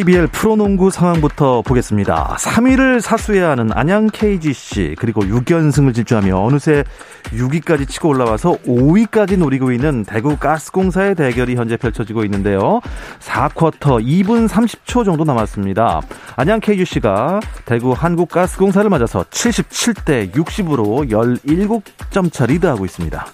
KBL 프로농구 상황부터 보겠습니다. 3위를 사수해야 하는 안양 KGC 그리고 6연승을 질주하며 어느새 6위까지 치고 올라와서 5위까지 노리고 있는 대구 가스공사의 대결이 현재 펼쳐지고 있는데요. 4쿼터 2분 30초 정도 남았습니다. 안양 KGC가 대구 한국가스공사를 맞아서 77대 60으로 17점 차 리드하고 있습니다.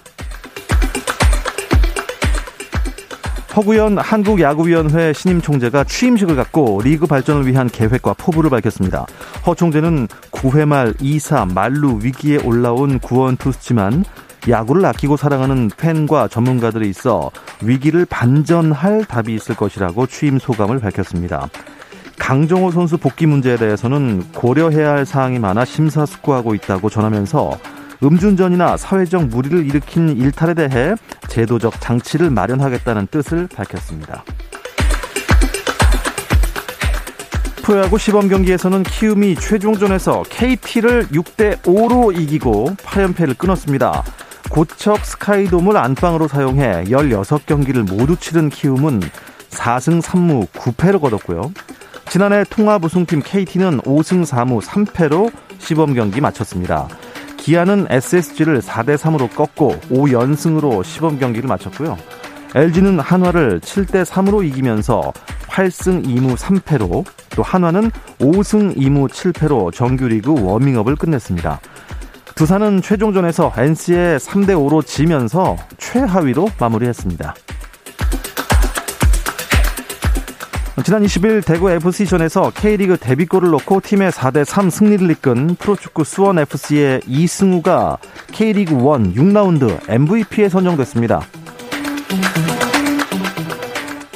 허구현 한국야구위원회 신임 총재가 취임식을 갖고 리그 발전을 위한 계획과 포부를 밝혔습니다. 허 총재는 9회 말 2사 말루 위기에 올라온 구원 투수지만 야구를 아끼고 사랑하는 팬과 전문가들이 있어 위기를 반전할 답이 있을 것이라고 취임 소감을 밝혔습니다. 강정호 선수 복귀 문제에 대해서는 고려해야 할 사항이 많아 심사숙고하고 있다고 전하면서 음주운전이나 사회적 무리를 일으킨 일탈에 대해 제도적 장치를 마련하겠다는 뜻을 밝혔습니다. 프로야구 시범 경기에서는 키움이 최종전에서 KT를 6대 5로 이기고 8연패를 끊었습니다. 고척 스카이돔을 안방으로 사용해 16경기를 모두 치른 키움은 4승 3무 9패를 거뒀고요. 지난해 통합 우승팀 KT는 5승 4무 3패로 시범 경기 마쳤습니다. 기아는 SSG를 4대 3으로 꺾고 5연승으로 시범 경기를 마쳤고요. LG는 한화를 7대 3으로 이기면서 8승 2무 3패로 또 한화는 5승 2무 7패로 정규리그 워밍업을 끝냈습니다. 두산은 최종전에서 NC에 3대 5로 지면서 최하위로 마무리했습니다. 지난 20일 대구 FC전에서 K리그 데뷔골을 넣고 팀의 4대3 승리를 이끈 프로축구 수원FC의 이승우가 K리그 1 6라운드 MVP에 선정됐습니다.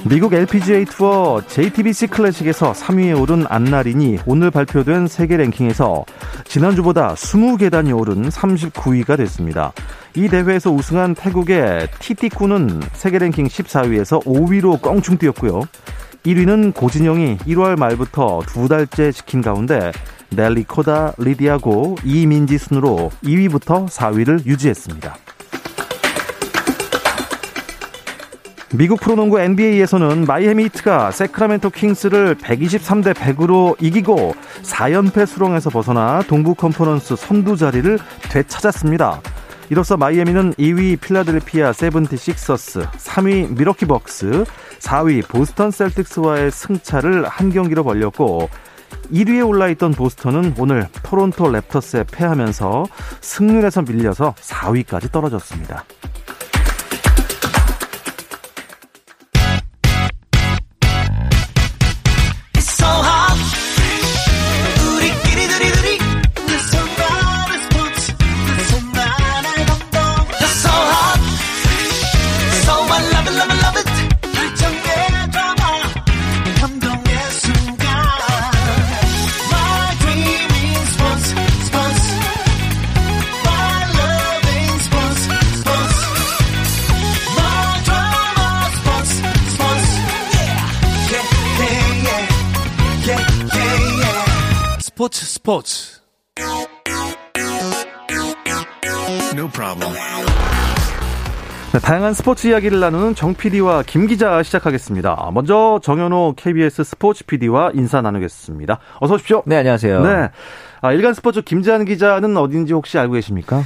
미국 LPGA 투어 JTBC 클래식에서 3위에 오른 안나린이 오늘 발표된 세계 랭킹에서 지난주보다 20계단이 오른 39위가 됐습니다. 이 대회에서 우승한 태국의 티티쿠는 세계 랭킹 14위에서 5위로 껑충 뛰었고요. 1위는 고진영이 1월 말부터 두 달째 지킨 가운데 넬리 코다 리디아 고 이민지 순으로 2위부터 4위를 유지했습니다. 미국 프로농구 NBA에서는 마이애미 히트가 새크라멘토 킹스를 123대 100으로 이기고 4연패 수렁에서 벗어나 동부 컨퍼런스 선두 자리를 되찾았습니다. 이로써 마이애미는 2위 필라델피아 세븐티식서스, 3위 밀워키 벅스, 4위 보스턴 셀틱스와의 승차를 한 경기로 벌렸고 1위에 올라있던 보스턴은 오늘 토론토 랩터스에 패하면서 승률에서 밀려서 4위까지 떨어졌습니다. 스포츠 No problem. 네, 다양한 스포츠 이야기를 나누는 정 PD와 김 기자 시작하겠습니다. 먼저 정현호 KBS 스포츠 PD와 인사 나누겠습니다. 어서 오십시오. 네, 안녕하세요. 네. 아, 일간 스포츠 김재한 기자는 어딘지 혹시 알고 계십니까?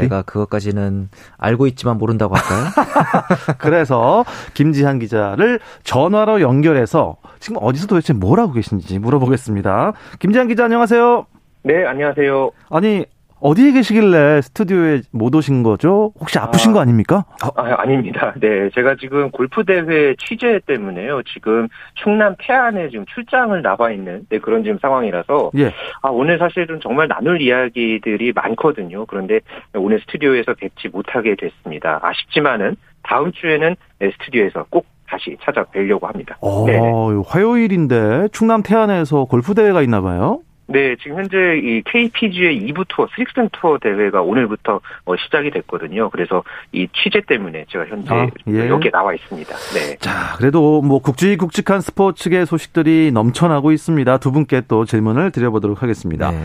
제가? 그것까지는 알고 있지만 모른다고 할까요? 그래서 김지한 기자를 전화로 연결해서 지금 어디서 도대체 뭘 하고 계신지 물어보겠습니다. 김지한 기자 안녕하세요. 네, 안녕하세요. 아니 어디에 계시길래 스튜디오에 못 오신 거죠? 혹시 아프신 아, 거 아닙니까? 아, 아닙니다. 네, 제가 지금 골프 대회 취재 때문에요. 지금 충남 태안에 지금 출장을 나와 있는 네, 그런 지금 상황이라서 예. 아, 오늘 사실은 정말 나눌 이야기들이 많거든요. 그런데 오늘 스튜디오에서 뵙지 못하게 됐습니다. 아쉽지만은 다음 주에는 네, 스튜디오에서 꼭 다시 찾아뵈려고 합니다. 어, 네. 화요일인데 충남 태안에서 골프 대회가 있나 봐요. 네, 지금 현재 이 KPGA 2부 투어, 스릭슨 투어 대회가 오늘부터 어, 시작이 됐거든요. 그래서 이 취재 때문에 제가 현재 아, 예. 여기에 나와 있습니다. 네. 자, 그래도 뭐 굵직굵직한 스포츠계 소식들이 넘쳐나고 있습니다. 두 분께 또 질문을 드려보도록 하겠습니다. 네.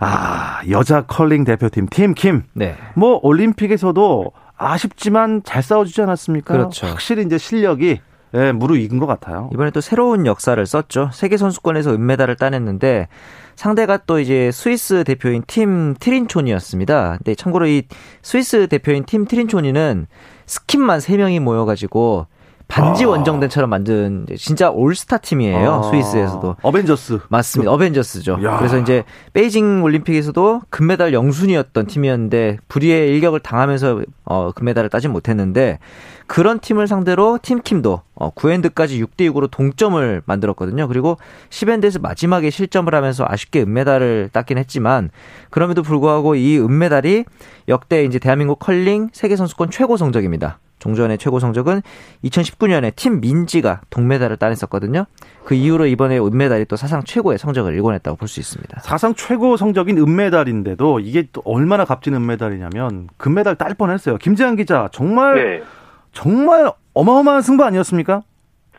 아, 여자 컬링 대표팀 팀 킴. 네. 뭐 올림픽에서도 아쉽지만 잘 싸워주지 않았습니까? 그렇죠. 확실히 이제 실력이 예, 무르익은 것 같아요. 이번에 또 새로운 역사를 썼죠. 세계 선수권에서 은메달을 따냈는데 상대가 또 이제 스위스 대표인 팀 티린초니였습니다. 근데 참고로 이 스위스 대표인 팀 티린초니는 스킵만 3명이 모여가지고 반지 아. 원정대처럼 만든 진짜 올스타 팀이에요. 아. 스위스에서도. 어벤져스. 맞습니다. 어벤져스죠. 야. 그래서 이제 베이징 올림픽에서도 금메달 영순위였던 팀이었는데 불의의 일격을 당하면서 어 금메달을 따진 못했는데 그런 팀을 상대로 팀킴도 어 9엔드까지 6대 6으로 동점을 만들었거든요. 그리고 10엔드에서 마지막에 실점을 하면서 아쉽게 은메달을 땄긴 했지만 그럼에도 불구하고 이 은메달이 역대 이제 대한민국 컬링 세계 선수권 최고 성적입니다. 종전의 최고 성적은 2019년에 팀 민지가 동메달을 따냈었거든요. 그 이후로 이번에 은메달이 또 사상 최고의 성적을 일궈냈다고 볼 수 있습니다. 사상 최고 성적인 은메달인데도 이게 또 얼마나 값진 은메달이냐면 금메달 딸 뻔했어요. 김재한 기자 정말 네. 정말 어마어마한 승부 아니었습니까?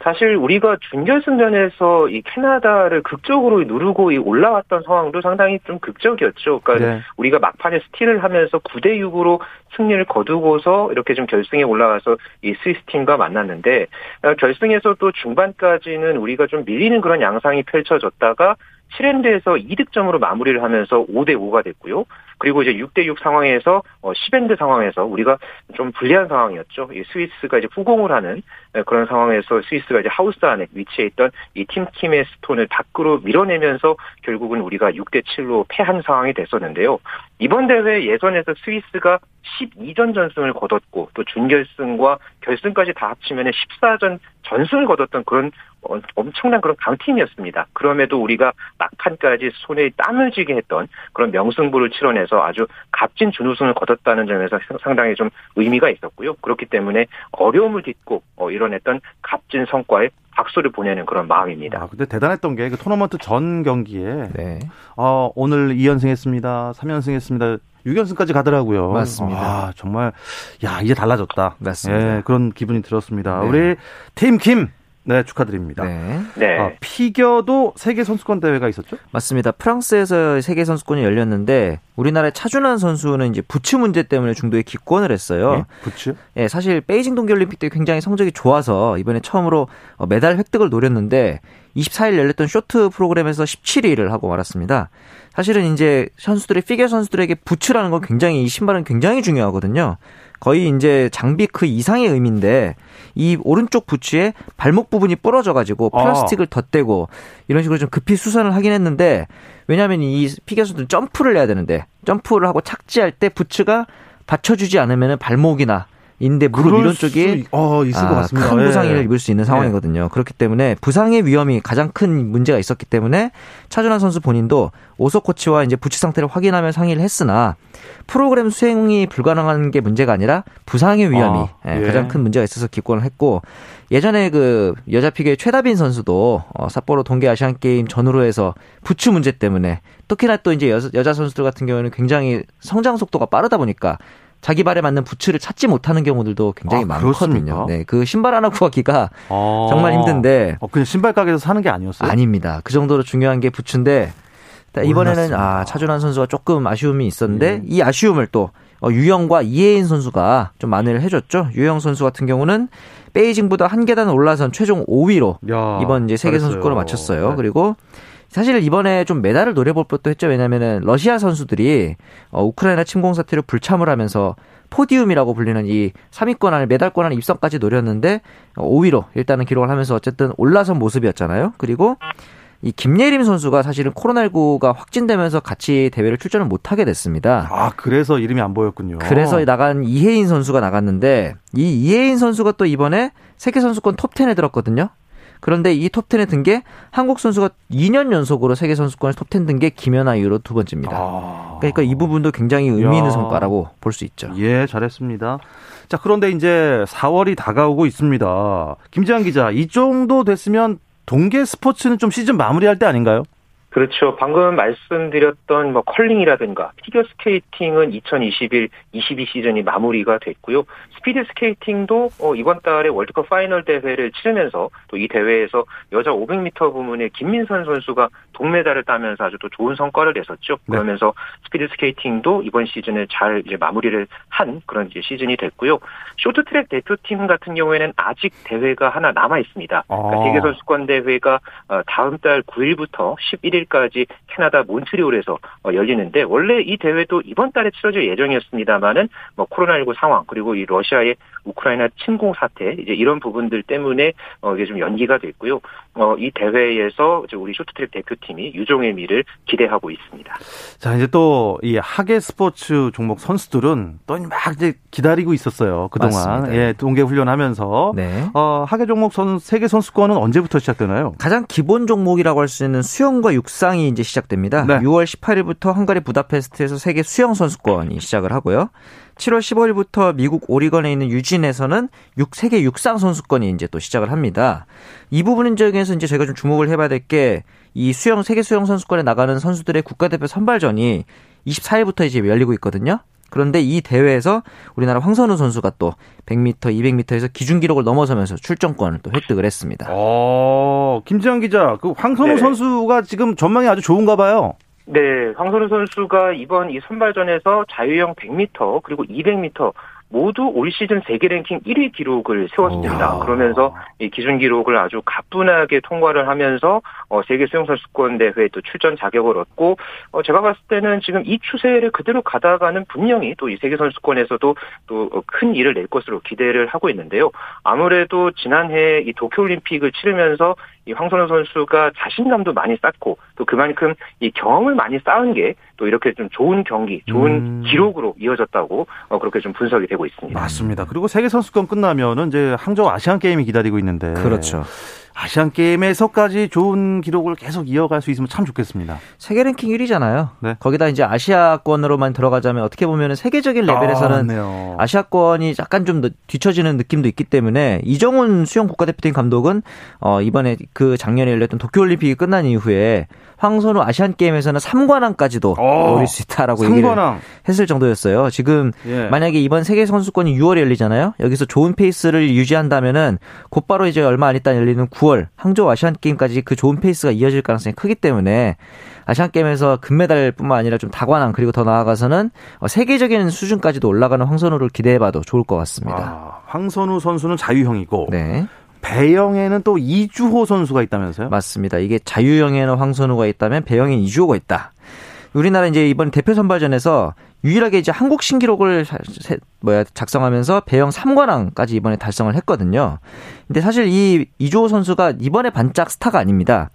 사실 우리가 준결승전에서 이 캐나다를 극적으로 누르고 올라왔던 상황도 상당히 좀 극적이었죠. 그러니까 네. 우리가 막판에 스틸을 하면서 9대 6으로 승리를 거두고서 이렇게 좀 결승에 올라가서 이 스위스 팀과 만났는데 어, 결승에서 또 중반까지는 우리가 좀 밀리는 그런 양상이 펼쳐졌다가 7엔드에서 2득점으로 마무리를 하면서 5대 5가 됐고요. 그리고 이제 6대 6 상황에서 10엔드 어, 상황에서 우리가 좀 불리한 상황이었죠. 이 스위스가 이제 후공을 하는 네, 그런 상황에서 스위스가 이제 하우스 안에 위치해 있던 이 팀킴의 스톤을 밖으로 밀어내면서 결국은 우리가 6대 7로 패한 상황이 됐었는데요. 이번 대회 예선에서 스위스가 12전 전승을 거뒀고 또 준결승과 결승까지 다 합치면 14전 전승을 거뒀던 그런 어, 엄청난 그런 강팀이었습니다. 그럼에도 우리가 막판까지 손에 땀을 쥐게 했던 그런 명승부를 치러내서 아주 값진 준우승을 거뒀다는 점에서 상당히 좀 의미가 있었고요. 그렇기 때문에 어려움을 딛고 어, 이뤄냈던 값진 성과에 박수를 보내는 그런 마음입니다. 아, 근데 대단했던 게 그 토너먼트 전 경기에 네. 어, 오늘 2연승했습니다. 3연승했습니다. 6연승까지 가더라고요. 맞습니다. 아, 정말 야, 이제 달라졌다. 맞습니다. 예, 그런 기분이 들었습니다. 네. 우리 팀 김. 네, 축하드립니다. 네. 네. 아, 피겨도 세계 선수권 대회가 있었죠? 맞습니다. 프랑스에서 세계 선수권이 열렸는데 우리나라의 차준환 선수는 이제 부츠 문제 때문에 중도에 기권을 했어요. 네? 부츠? 예, 사실 베이징 동계올림픽 때 굉장히 성적이 좋아서 이번에 처음으로 어, 메달 획득을 노렸는데 24일 열렸던 쇼트 프로그램에서 17위를 하고 말았습니다. 사실은 이제 선수들의 피겨 선수들에게 부츠라는 건 굉장히 이 신발은 굉장히 중요하거든요. 거의 이제 장비 그 이상의 의미인데 이 오른쪽 부츠에 발목 부분이 부러져 가지고 아. 플라스틱을 아. 덧대고 이런 식으로 좀 급히 수선을 하긴 했는데 왜냐하면 이 피겨 선수들은 점프를 해야 되는데 점프를 하고 착지할 때 부츠가 받쳐주지 않으면 발목이나 인대 무릎 이런 쪽이 어, 있을 아, 것 같습니다. 큰 부상을 네. 입을 수 있는 상황이거든요. 네. 그렇기 때문에 부상의 위험이 가장 큰 문제가 있었기 때문에 차준환 선수 본인도 오소 코치와 이제 부치 상태를 확인하며 상의를 했으나 프로그램 수행이 불가능한 게 문제가 아니라 부상의 위험이 아, 예. 예. 가장 큰 문제가 있어서 기권을 했고 예전에 그 여자 피겨의 최다빈 선수도 어, 삿포로 동계 아시안 게임 전후로 해서 부추 문제 때문에 특히나 또 이제 여, 여자 선수들 같은 경우에는 굉장히 성장 속도가 빠르다 보니까 자기 발에 맞는 부츠를 찾지 못하는 경우들도 굉장히 아, 많거든요. 네, 그 신발 하나 구하기가 아, 정말 힘든데. 어, 그냥 신발 가게에서 사는 게 아니었어요? 아닙니다. 그 정도로 중요한 게 부츠인데 이번에는 아 차준환 선수가 조금 아쉬움이 있었는데 음. 이 아쉬움을 또 어, 유영과 이혜인 선수가 좀 만회를 해줬죠. 유영 선수 같은 경우는 베이징보다 한 계단 올라선 최종 5위로 야, 이번 이제 세계 선수권을 마쳤어요. 네. 그리고 사실 이번에 좀 메달을 노려볼 것도 했죠. 왜냐면은 러시아 선수들이 어, 우크라이나 침공 사태를 불참을 하면서 포디움이라고 불리는 이 3위권 안에 메달권 안에 입성까지 노렸는데 5위로 일단은 기록을 하면서 어쨌든 올라선 모습이었잖아요. 그리고 이 김예림 선수가 사실은 코로나19가 확진되면서 같이 대회를 출전을 못하게 됐습니다. 아, 그래서 이름이 안 보였군요. 그래서 나간 이혜인 선수가 나갔는데 이 이혜인 선수가 또 이번에 세계 선수권 톱10에 들었거든요. 그런데 이 톱10에 든 게 한국 선수가 2년 연속으로 세계 선수권에 톱10 든 게 김연아 이후로 두 번째입니다. 아... 그러니까 이 부분도 굉장히 의미 있는 야... 성과라고 볼 수 있죠. 예, 잘했습니다. 자, 그런데 이제 4월이 다가오고 있습니다. 김지한 기자, 이 정도 됐으면 동계 스포츠는 좀 시즌 마무리할 때 아닌가요? 그렇죠. 방금 말씀드렸던 뭐 컬링이라든가 피겨 스케이팅은 2021, 22 시즌이 마무리가 됐고요. 스피드 스케이팅도 어, 이번 달에 월드컵 파이널 대회를 치르면서 또 이 대회에서 여자 500m 부문에 김민선 선수가 동메달을 따면서 아주 또 좋은 성과를 냈었죠. 네. 그러면서 스피드 스케이팅도 이번 시즌에 잘 이제 마무리를 한 그런 이제 시즌이 됐고요. 쇼트트랙 대표팀 같은 경우에는 아직 대회가 하나 남아 있습니다. 그러니까 아. 세계 선수권 대회가 어, 다음 달 9일부터 11일 11일까지 캐나다 몬트리올에서 어, 열리는데 원래 이 대회도 이번 달에 치러질 예정이었습니다만은 뭐 코로나19 상황 그리고 이 러시아의 우크라이나 침공 사태 이제 이런 부분들 때문에 어 이게 좀 연기가 됐고요. 어 이 대회에서 이제 우리 쇼트트랙 대표팀이 유종의 미를 기대하고 있습니다. 자 이제 또 이 하계 스포츠 종목 선수들은 또 막 이제 기다리고 있었어요 그동안 맞습니다. 예 동계 훈련하면서 네. 어 하계 종목 선 세계 선수권은 언제부터 시작되나요? 가장 기본 종목이라고 할 수 있는 수영과 육상 이 이제 시작됩니다. 네. 6월 18일부터 헝가리 부다페스트에서 세계 수영 선수권이 시작을 하고요. 7월 15일부터 미국 오리건에 있는 유진에서는 6, 세계 육상 선수권이 이제 또 시작을 합니다. 이 부분 적에서 이제 저희가 좀 주목을 해봐야 될 게 이 수영 세계 수영 선수권에 나가는 선수들의 국가대표 선발전이 24일부터 이제 열리고 있거든요. 그런데 이 대회에서 우리나라 황선우 선수가 또 100m, 200m에서 기준 기록을 넘어서면서 출전권을 또 획득을 했습니다. 어, 김지현 기자, 그 황선우 네. 선수가 지금 전망이 아주 좋은가 봐요. 네, 황선우 선수가 이번 이 선발전에서 자유형 100m 그리고 200m 모두 올 시즌 세계 랭킹 1위 기록을 세웠습니다. 오. 그러면서 이 기준 기록을 아주 가뿐하게 통과를 하면서 어, 세계 수영 선수권 대회 또 출전 자격을 얻고 어, 제가 봤을 때는 지금 이 추세를 그대로 가다가는 분명히 또 이 세계 선수권에서도 또 큰 일을 낼 것으로 기대를 하고 있는데요. 아무래도 지난해 이 도쿄 올림픽을 치르면서 이 황선우 선수가 자신감도 많이 쌓고 또 그만큼 이 경험을 많이 쌓은 게 또 이렇게 좀 좋은 경기, 좋은 음. 기록으로 이어졌다고 어, 그렇게 좀 분석이 되고 있습니다. 맞습니다. 그리고 세계 선수권 끝나면은 이제 항저우 아시안 게임이 기다리고 있는데 그렇죠. 아시안 게임에서까지 좋은 기록을 계속 이어갈 수 있으면 참 좋겠습니다. 세계 랭킹 1위잖아요. 네. 거기다 이제 아시아권으로만 들어가자면 어떻게 보면 세계적인 레벨에서는 아, 시아권이 약간 좀 뒤처지는 느낌도 있기 때문에 이정훈 수영 국가대표팀 감독은 어 이번에 그 작년에 열렸던 도쿄올림픽이 끝난 이후에 황선우 아시안 게임에서는 3관왕까지도 어, 노릴 수 있다라고 3관왕. 얘기를 했을 정도였어요. 지금 예. 만약에 이번 세계 선수권이 6월에 열리잖아요. 여기서 좋은 페이스를 유지한다면은 곧바로 이제 얼마 안 있다 열리는 9월 항저우 아시안 게임까지 그 좋은 페이스가 이어질 가능성이 크기 때문에 아시안 게임에서 금메달뿐만 아니라 좀 다관왕 그리고 더 나아가서는 어, 세계적인 수준까지도 올라가는 황선우를 기대해봐도 좋을 것 같습니다. 아, 황선우 선수는 자유형이고 네. 배영에는 또 이주호 선수가 있다면서요? 맞습니다. 이게 자유형에는 황선우가 있다면 배영에 이주호가 있다. 우리나라 이제 이번 대표 선발전에서 유일하게 이제 한국 신기록을 뭐야 작성하면서 배영 3관왕까지 이번에 달성을 했거든요. 근데 사실 이 이주호 선수가 이번에 반짝 스타가 아닙니다.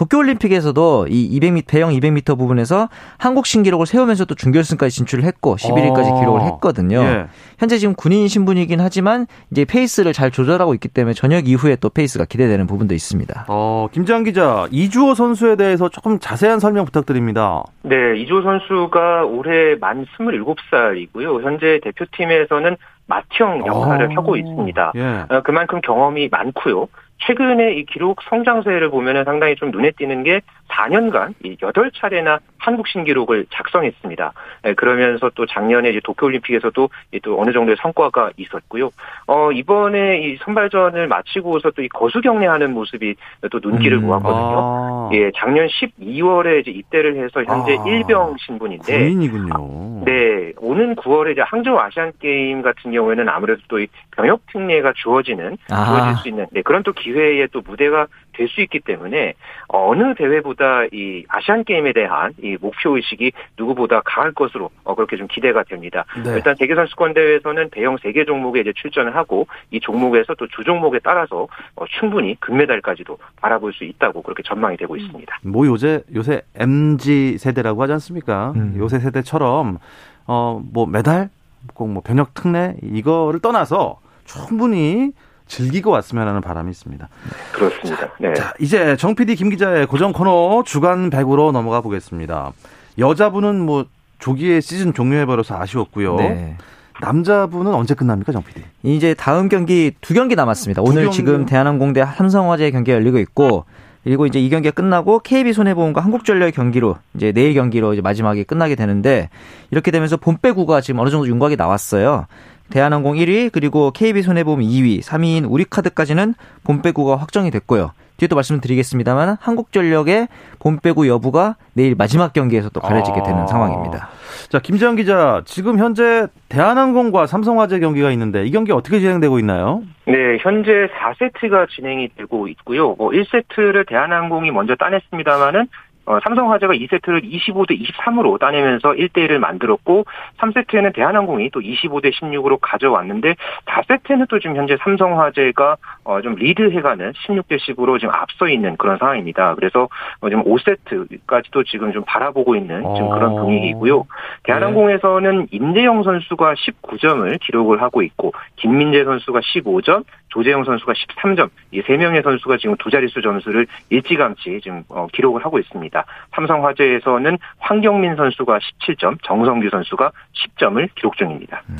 도쿄올림픽에서도 이 200m 배영 200m 부분에서 한국 신기록을 세우면서 또 준결승까지 진출을 했고 11위까지 어. 기록을 했거든요. 예. 현재 지금 군인 신분이긴 하지만 이제 페이스를 잘 조절하고 있기 때문에 전역 이후에 또 페이스가 기대되는 부분도 있습니다. 어, 김장 기자, 이주호 선수에 대해서 조금 자세한 설명 부탁드립니다. 네, 이주호 선수가 올해 만 27살이고요. 현재 대표팀에서는 맏형 역할을 오. 어. 하고 있습니다. 예. 어, 그만큼 경험이 많고요. 최근에 이 기록 성장세를 보면은 상당히 좀 눈에 띄는 게 4년간 이 8차례나 한국 신기록을 작성했습니다. 예, 그러면서 또 작년에 이제 도쿄올림픽에서도 또 어느 정도의 성과가 있었고요. 어, 이번에 이 선발전을 마치고서 또 이 거수 경례하는 모습이 또 눈길을 음, 모았거든요. 아. 예, 작년 12월에 이제 입대를 해서 현재 아. 일병 신분인데. 군인이군요. 아, 네, 오는 9월에 이제 항저우 아시안 게임 같은 경우에는 아무래도 또이 병역 특례가 주어지는 아. 주어질 수 있는 네, 그런 또 기회에 또 무대가 될 수 있기 때문에 어느 대회보다 이 아시안 게임에 대한 이 목표 의식이 누구보다 강할 것으로 어, 그렇게 좀 기대가 됩니다. 네. 일단 세계 선수권 대회에서는 대형 세계 종목에 이제 출전을 하고 이 종목에서 또 주 종목에 따라서 어, 충분히 금메달까지도 바라볼 수 있다고 그렇게 전망이 되고 있습니다. 뭐 요새 요새 MG 세대라고 하지 않습니까? 음. 요새 세대처럼 어뭐 메달 꼭뭐 변혁 특례 이거를 떠나서 충분히 즐기고 왔으면 하는 바람이 있습니다. 그렇습니다. 네. 자, 이제 정 PD 김 기자의 고정 코너 주간 100으로 넘어가 보겠습니다. 여자분은 뭐 조기에 시즌 종료해버려서 아쉬웠고요. 네. 남자분은 언제 끝납니까, 정 PD? 이제 다음 경기 두 경기 남았습니다. 오늘 경기... 지금 대한항공 대 삼성화재 경기가 열리고 있고 그리고 이제 이 경기가 끝나고 KB 손해보험과 한국전력 경기로 이제 내일 경기로 이제 마지막에 끝나게 되는데 이렇게 되면서 본배구가 지금 어느 정도 윤곽이 나왔어요. 대한항공 1위 그리고 KB손해보험 2위, 3위인 우리카드까지는 본배구가 확정이 됐고요. 뒤에 또 말씀드리겠습니다만 한국전력의 본배구 여부가 내일 마지막 경기에서 또 가려지게 되는 아. 상황입니다. 자, 김재현 기자, 지금 현재 대한항공과 삼성화재 경기가 있는데 이 경기 어떻게 진행되고 있나요? 네, 현재 4세트가 진행이 되고 있고요. 뭐 1세트를 대한항공이 먼저 따냈습니다만은 어, 삼성화재가 2세트를 25대 23으로 따내면서 1대1을 만들었고 3세트에는 대한항공이 또 25대 16으로 가져왔는데 4세트는 또 지금 현재 삼성화재가 어, 좀 리드해가는 16대 10으로 지금 앞서 있는 그런 상황입니다. 그래서 어, 지금 5세트까지도 지금 좀 바라보고 있는 지금 그런 어. 분위기이고요. 대한항공에서는 임대영 선수가 19점을 기록을 하고 있고 김민재 선수가 15점, 조재영 선수가 13점, 이 세 명의 선수가 지금 두 자릿수 점수를 일찌감치 지금 어, 기록을 하고 있습니다. 삼성화재에서는 황경민 선수가 17점, 정성규 선수가 10점을 기록 중입니다. 음.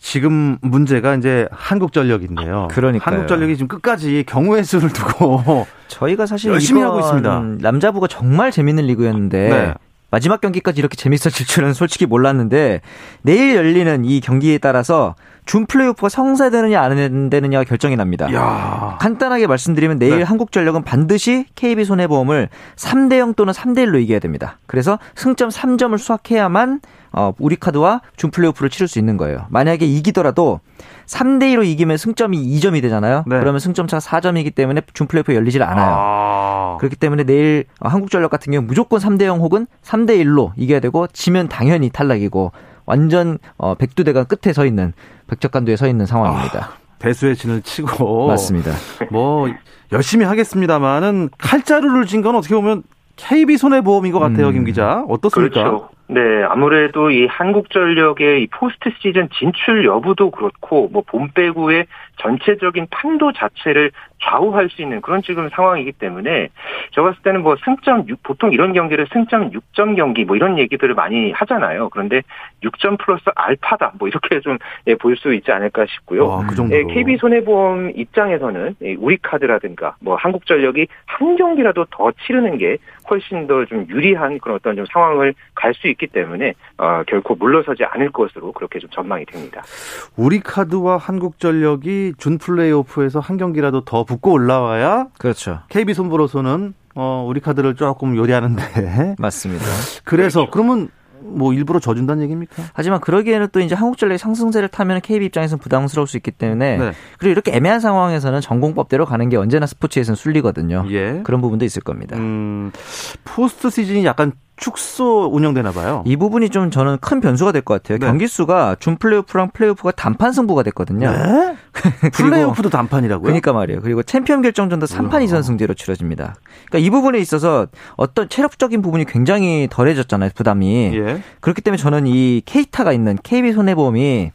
지금 문제가 이제 한국전력인데요. 그러니까 한국전력이 지금 끝까지 경우의 수를 두고 저희가 사실 열심히 하고 있습니다. 남자부가 정말 재밌는 리그였는데 네. 마지막 경기까지 이렇게 재밌어질 줄은 솔직히 몰랐는데 내일 열리는 이 경기에 따라서 준 플레이오프가 성사되느냐 안 되느냐가 결정이 납니다. 야. 간단하게 말씀드리면 내일 네. 한국전력은 반드시 KB 손해보험을 3대 0 또는 3대 1로 이겨야 됩니다. 그래서 승점 3점을 수확해야만 어, 우리 카드와 준 플레이오프를 치를 수 있는 거예요. 만약에 이기더라도 3대 2로 이기면 승점이 2점이 되잖아요. 네. 그러면 승점 차 4점이기 때문에 준 플레이오프 열리질 않아요. 아. 그렇기 때문에 내일 한국전력 같은 경우 무조건 3대 0 혹은 3대 1로 이겨야 되고 지면 당연히 탈락이고 완전 어, 백두대간 끝에 서 있는 백적간도에 서 있는 상황입니다. 아, 배수의 진을 치고 맞습니다. 뭐 열심히 하겠습니다만은 칼자루를 진건 어떻게 보면 KB 손해보험인 것 같아요, 음. 김 기자. 어떻습니까? 그렇죠. 네, 아무래도 이 한국전력의 이 포스트 시즌 진출 여부도 그렇고 뭐 봄배구의 전체적인 판도 자체를 좌우할 수 있는 그런 지금 상황이기 때문에 저 봤을 때는 뭐 승점 6 보통 이런 경기를 승점 6점 경기 뭐 이런 얘기들을 많이 하잖아요. 그런데 6점 플러스 알파다 뭐 이렇게 좀 예, 볼수 있지 않을까 싶고요. 아, 그 정도로. 예, KB 손해보험 입장에서는 우리카드라든가 뭐 한국전력이 한 경기라도 더 치르는 게 훨씬 더 좀 유리한 그런 어떤 좀 상황을 갈 수 있기 때문에 어, 결코 물러서지 않을 것으로 그렇게 좀 전망이 됩니다. 우리카드와 한국전력이 준 플레이오프에서 한 경기라도 더 붙고 올라와야 그렇죠. KB 손보로서는 어, 우리 카드를 조금 요리하는데 맞습니다. 그래서 그렇죠. 그러면 뭐 일부러 져준다는 얘기입니까? 하지만 그러기에는 또 이제 한국전력이 상승세를 타면 KB 입장에서는 부담스러울 수 있기 때문에 네. 그리고 이렇게 애매한 상황에서는 정공법대로 가는 게 언제나 스포츠에서는 순리거든요. 예. 그런 부분도 있을 겁니다. 음, 포스트 시즌이 약간 축소 운영되나 봐요. 이 부분이 좀 저는 큰 변수가 될 것 같아요. 네. 경기 수가 준 플레이오프랑 플레이오프가 단판 승부가 됐거든요. 네? 플레이오프도 단판이라고요? 그러니까 말이에요. 그리고 챔피언 결정전도 3판 이선 승제로 치러집니다. 그러니까 이 부분에 있어서 어떤 체력적인 부분이 굉장히 덜해졌잖아요. 부담이. 예. 그렇기 때문에 저는 이 케이타가 있는 KB 손해보험이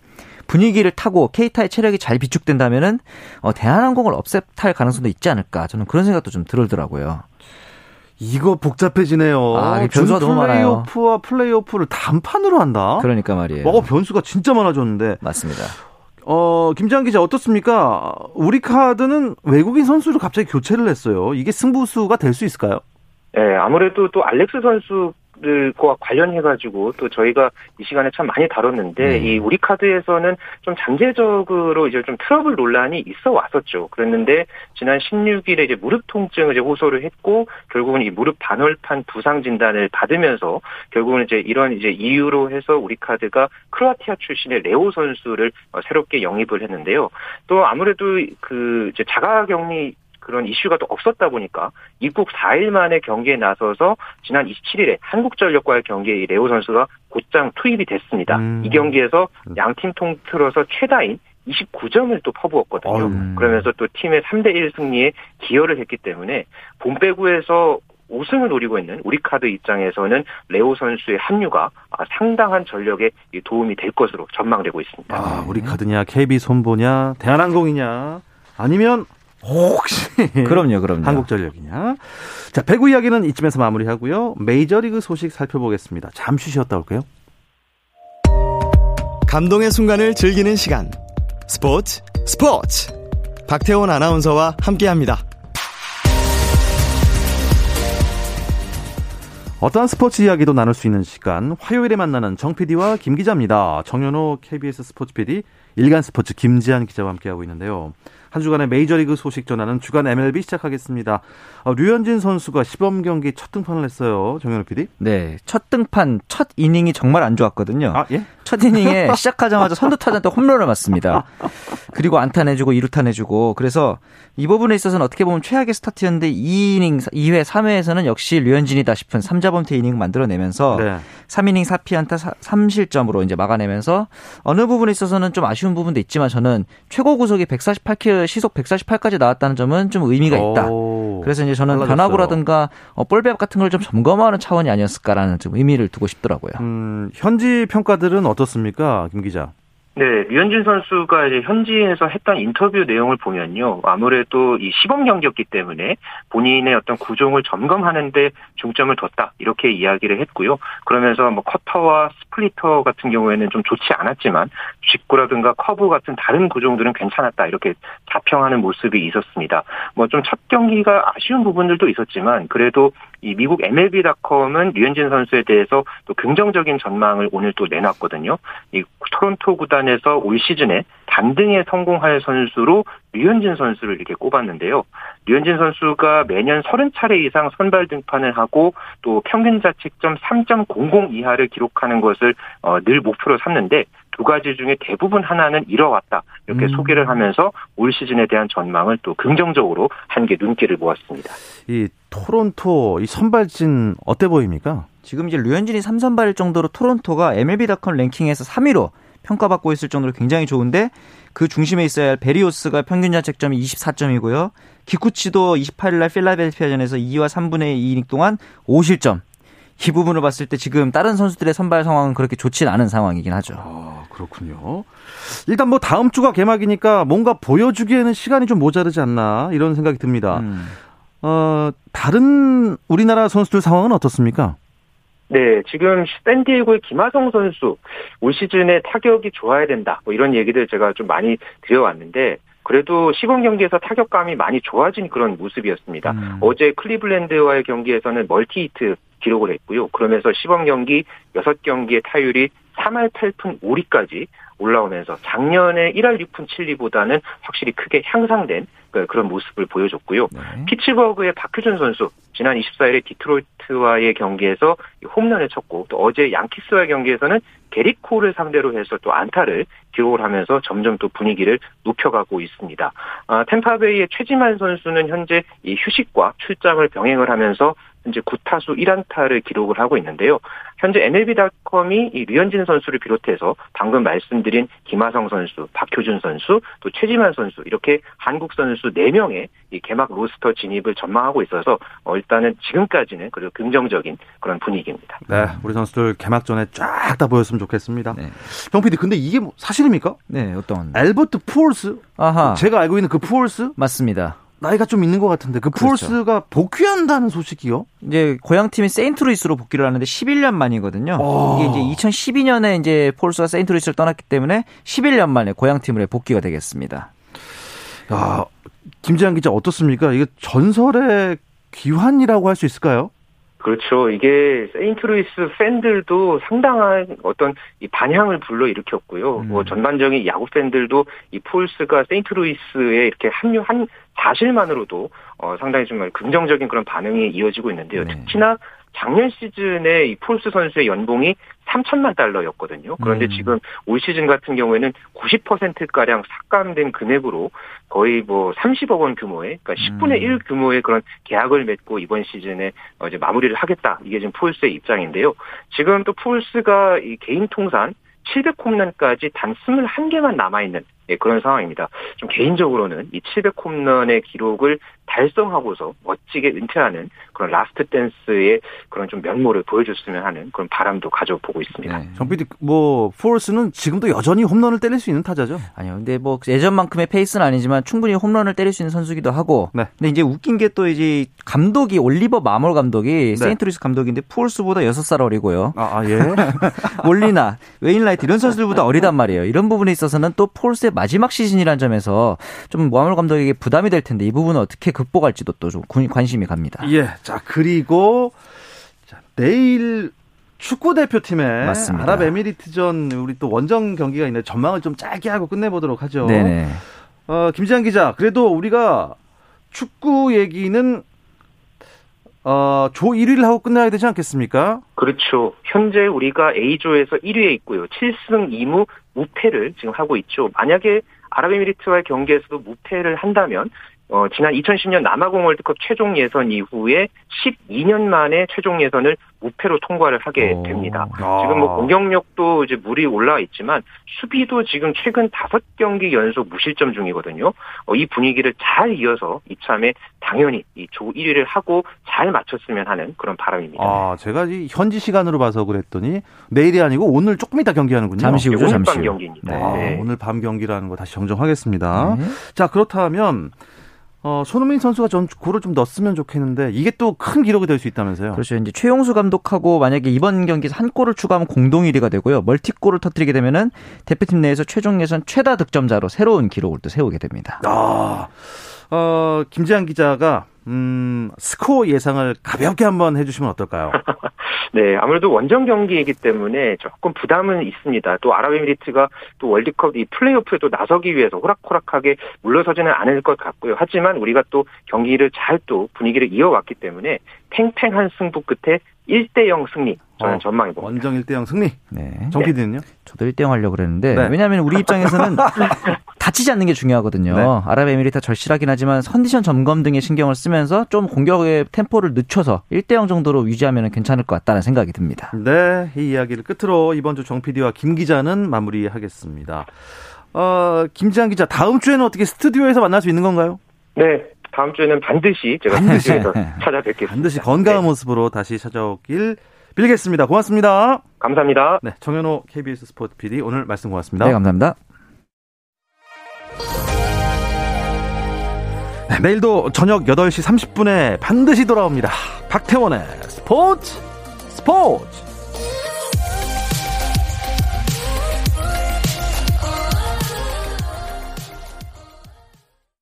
분위기를 타고 케이타의 체력이 잘 비축된다면은 어, 대한항공을 업셋할 가능성도 있지 않을까 저는 그런 생각도 좀 들더라고요. 이거 복잡해지네요. 아, 변수가 너무 많아요. 플레이오프와 플레이오프를 단판으로 한다. 그러니까 말이에요. 어, 변수가 진짜 많아졌는데. 맞습니다. 어, 김장 기자 어떻습니까? 우리 카드는 외국인 선수를 갑자기 교체를 했어요. 이게 승부수가 될 수 있을까요? 네, 아무래도 또 알렉스 선수 들과 관련해가지고 또 저희가 이 시간에 참 많이 다뤘는데 네. 이 우리 카드에서는 좀 잠재적으로 이제 좀 트러블 논란이 있어 왔었죠. 그랬는데 지난 16일에 이제 무릎 통증을 이제 호소를 했고 결국은 이 무릎 반월판 부상 진단을 받으면서 결국은 이제 이런 이제 이유로 해서 우리 카드가 크로아티아 출신의 레오 선수를 어, 새롭게 영입을 했는데요. 또 아무래도 그 이제 자가격리 그런 이슈가 또 없었다 보니까 입국 4일 만에 경기에 나서서 지난 27일에 한국전력과의 경기에 레오 선수가 곧장 투입이 됐습니다. 음. 이 경기에서 양팀 통틀어서 최다인 29점을 또 퍼부었거든요. 어휴. 그러면서 또 팀의 3대1 승리에 기여를 했기 때문에 봄배구에서 우승을 노리고 있는 우리 카드 입장에서는 레오 선수의 합류가 상당한 전력에 도움이 될 것으로 전망되고 있습니다. 아, 우리 카드냐, KB 손보냐, 대한항공이냐, 아니면 혹시 그럼요, 그럼요. 한국전력이냐. 자, 배구 이야기는 이쯤에서 마무리하고요. 메이저리그 소식 살펴보겠습니다. 잠시 쉬었다 올게요. 감동의 순간을 즐기는 시간. 스포츠 스포츠. 박태원 아나운서와 함께합니다. 어떠한 스포츠 이야기도 나눌 수 있는 시간 화요일에 만나는 정 PD와 김 기자입니다. 정현호 KBS 스포츠 PD, 일간 스포츠 김지한 기자와 함께하고 있는데요. 한 주간의 메이저리그 소식 전하는 주간 MLB 시작하겠습니다. 어, 류현진 선수가 시범 경기 첫 등판을 했어요. 정현우 PD. 네, 첫 등판 첫 이닝이 정말 안 좋았거든요. 아, 예? 첫 이닝에 시작하자마자 선두 타자한테 홈런을 맞습니다. 그리고 안타 내주고 2루타 내주고 그래서 이 부분에 있어서는 어떻게 보면 최악의 스타트였는데 2이닝 2회 3회에서는 역시 류현진이다 싶은 3자범퇴 이닝 만들어내면서 네. 3이닝 4피안타 3실점으로 이제 막아내면서 어느 부분에 있어서는 좀 아쉬운 부분도 있지만 저는 최고 구속이 148km 시속 148까지 나왔다는 점은 좀 의미가 있다. 그래서 이제 저는 달라졌어요. 변화구라든가 어, 볼배합 같은 걸 좀 점검하는 차원이 아니었을까라는 좀 의미를 두고 싶더라고요. 음, 현지 평가들은 어떻습니까, 김 기자? 네, 류현진 선수가 이제 현지에서 했던 인터뷰 내용을 보면요. 아무래도 이 시범 경기였기 때문에 본인의 어떤 구종을 점검하는데 중점을 뒀다. 이렇게 이야기를 했고요. 그러면서 뭐 커터와 스플리터 같은 경우에는 좀 좋지 않았지만 직구라든가 커브 같은 다른 구종들은 괜찮았다. 이렇게 자평하는 모습이 있었습니다. 뭐 좀 첫 경기가 아쉬운 부분들도 있었지만 그래도 이 미국 MLB.com은 류현진 선수에 대해서 또 긍정적인 전망을 오늘 또 내놨거든요. 이 토론토 구단 구단에서 올 시즌에 반등에 성공할 선수로 류현진 선수를 이렇게 꼽았는데요. 류현진 선수가 매년 30차례 이상 선발 등판을 하고 또 평균 자책점 3.00 이하를 기록하는 것을 어, 늘 목표로 삼는데 두 가지 중에 대부분 하나는 이뤄왔다. 이렇게 음. 소개를 하면서 올 시즌에 대한 전망을 또 긍정적으로 한 게 눈길을 모았습니다. 이 토론토 이 선발진 어때 보입니까? 지금 이제 류현진이 3선발일 정도로 토론토가 MLB.com 랭킹에서 3위로 평가받고 있을 정도로 굉장히 좋은데 그 중심에 있어야 할 베리오스가 평균 자책점이 24점이고요. 기쿠치도 28일 날 필라델피아전에서 2와 3분의 2이닝 동안 5실점. 이 부분을 봤을 때 지금 다른 선수들의 선발 상황은 그렇게 좋진 않은 상황이긴 하죠. 아, 그렇군요. 일단 뭐 다음 주가 개막이니까 뭔가 보여주기에는 시간이 좀 모자르지 않나 이런 생각이 듭니다. 음. 어, 다른 우리나라 선수들 상황은 어떻습니까? 네, 지금 샌디에고의 김하성 선수 올 시즌에 타격이 좋아야 된다. 뭐 이런 얘기들 제가 좀 많이 드려왔는데 그래도 시범 경기에서 타격감이 많이 좋아진 그런 모습이었습니다. 음. 어제 클리블랜드와의 경기에서는 멀티히트 기록을 했고요. 그러면서 시범 경기 6경기의 타율이 3할 8푼 5리까지 올라오면서 작년에 1할 6푼 7리보다는 확실히 크게 향상된 그 그런 모습을 보여줬고요. 네. 피츠버그의 박효준 선수 지난 24일에 디트로이트와의 경기에서 홈런을 쳤고 또 어제 양키스와의 경기에서는 게리코를 상대로 해서 또 안타를 기록을 하면서 점점 또 분위기를 높여가고 있습니다. 아, 템파베이의 최지만 선수는 현재 이 휴식과 출장을 병행을 하면서 현재 9타수 1안타를 기록을 하고 있는데요. 현재 MLB.com이 이 류현진 선수를 비롯해서 방금 말씀드린 김하성 선수, 박효준 선수, 또 최지만 선수 이렇게 한국 선수 4명의 이 개막 로스터 진입을 전망하고 있어서 어, 일단은 지금까지는 그리고 긍정적인 그런 분위기입니다. 네, 우리 선수들 개막 전에 쫙 다 보였으면 좋겠습니다. 네. 정PD 근데 이게 뭐 사실입니까? 네, 어떤? 엘버트 푸올스? 아하. 제가 알고 있는 그 푸올스? 맞습니다. 나이가 좀 있는 것 같은데 그 그렇죠. 푸올스가 복귀한다는 소식이요? 이제 고향팀이 세인트루이스로 복귀를 하는데 11년 만이거든요. 오. 이게 이제 2012년에 이제 폴스가 세인트루이스를 떠났기 때문에 11년 만에 고향 팀으로 복귀가 되겠습니다. 야, 김재환 기자 어떻습니까? 이게 전설의 귀환이라고 할 수 있을까요? 그렇죠. 이게 세인트루이스 팬들도 상당한 어떤 이 반향을 불러일으켰고요. 음. 뭐 전반적인 야구 팬들도 이 폴스가 세인트루이스에 이렇게 합류한 사실만으로도 어 상당히 정말 긍정적인 그런 반응이 이어지고 있는데요. 네. 특히나 작년 시즌에 이 폴스 선수의 연봉이 3천만 달러였거든요. 그런데 음. 지금 올 시즌 같은 경우에는 90%가량 삭감된 금액으로 거의 뭐 30억 원 규모의, 그러니까 10분의 음. 1 규모의 그런 계약을 맺고 이번 시즌에 어, 이제 마무리를 하겠다. 이게 지금 폴스의 입장인데요. 지금 또 폴스가 이 개인 통산 700홈런까지 단 21개만 남아있는 예, 그런 상황입니다. 좀 개인적으로는 이 700홈런의 기록을 달성하고서 멋지게 은퇴하는 그런 last dance의 그런 좀 면모를 보여줬으면 하는 그런 바람도 가져보고 있습니다. 네. 정 PD, 뭐, 폴스는 지금도 여전히 홈런을 때릴 수 있는 타자죠? 아니요. 근데 뭐, 예전만큼의 페이스는 아니지만 충분히 홈런을 때릴 수 있는 선수기도 하고. 네. 근데 이제 웃긴 게 또 이제 감독이, 올리버 마몰 감독이 네. 세인트루이스 감독인데 폴스보다 6살 어리고요. 아, 아 예. 몰리나, 웨인라이트 이런 선수들보다 어리단 말이에요. 이런 부분에 있어서는 또 폴스의 마지막 시즌이라는 점에서 좀 마몰 감독에게 부담이 될 텐데 이 부분은 어떻게 극복할지도 또 좀 관심이 갑니다. 예. 자, 그리고 자, 내일 축구 대표팀의 맞습니다. 아랍에미리트전 우리 또 원정 경기가 있는데 전망을 좀 짧게 하고 끝내보도록 하죠. 네네. 어, 김지한 기자, 그래도 우리가 축구 얘기는 어, 조 1위를 하고 끝나야 되지 않겠습니까? 그렇죠. 현재 우리가 A조에서 1위에 있고요. 7승 2무 무패를 지금 하고 있죠. 만약에 아랍에미리트와의 경기에서도 무패를 한다면 어, 지난 2010년 남아공 월드컵 최종 예선 이후에 12년 만에 최종 예선을 무패로 통과를 하게 됩니다. 아. 지금 뭐 공격력도 이제 물이 올라와 있지만 수비도 지금 최근 5경기 연속 무실점 중이거든요. 어, 이 분위기를 잘 이어서 이참에 당연히 이 조 1위를 하고 잘 맞췄으면 하는 그런 바람입니다. 아, 제가 이 현지 시간으로 봐서 그랬더니 내일이 아니고 오늘 조금 이따 경기하는군요. 잠시 후죠, 오늘 잠시 밤 경기입니다. 네. 아, 네. 오늘 밤 경기라는 거 다시 정정하겠습니다. 네. 자, 그렇다면 어, 손흥민 선수가 좀 골을 좀 넣었으면 좋겠는데 이게 또 큰 기록이 될 수 있다면서요? 그렇죠. 이제 최용수 감독하고 만약에 이번 경기에서 한 골을 추가하면 공동 1위가 되고요. 멀티골을 터뜨리게 되면은 대표팀 내에서 최종 예선 최다 득점자로 새로운 기록을 또 세우게 됩니다. 아. 어, 김지한 기자가 음, 스코어 예상을 가볍게 한번 해주시면 어떨까요? 네, 아무래도 원정 경기이기 때문에 조금 부담은 있습니다. 또 아랍에미리트가 또 월드컵 이 플레이오프에 또 나서기 위해서 호락호락하게 물러서지는 않을 것 같고요. 하지만 우리가 또 경기를 잘 또 분위기를 이어왔기 때문에 팽팽한 승부 끝에 1대0 승리 저는 어, 전망해 봅니다. 원정 1대0 승리. 네. 정 PD는요? 저도 1대0 하려고 그랬는데 네. 왜냐하면 우리 입장에서는 다치지 않는 게 중요하거든요. 네. 아랍에미리트 절실하긴 하지만 컨디션 점검 등의 신경을 쓰면서 좀 공격의 템포를 늦춰서 1대0 정도로 유지하면 괜찮을 것 같다는 생각이 듭니다. 네, 이 이야기를 끝으로 이번 주 정 PD와 김 기자는 마무리하겠습니다. 어, 김지한 기자, 다음 주에는 어떻게 스튜디오에서 만날 수 있는 건가요? 네, 다음 주에는 반드시 제가 반드시 찾아뵙겠습니다. 반드시 건강한 네. 모습으로 다시 찾아오길 빌겠습니다. 고맙습니다. 감사합니다. 네, 정현호 KBS 스포츠 PD 오늘 말씀 고맙습니다. 네, 감사합니다. 내일도 저녁 8시 30분에 반드시 돌아옵니다. 박태원의 스포츠 스포츠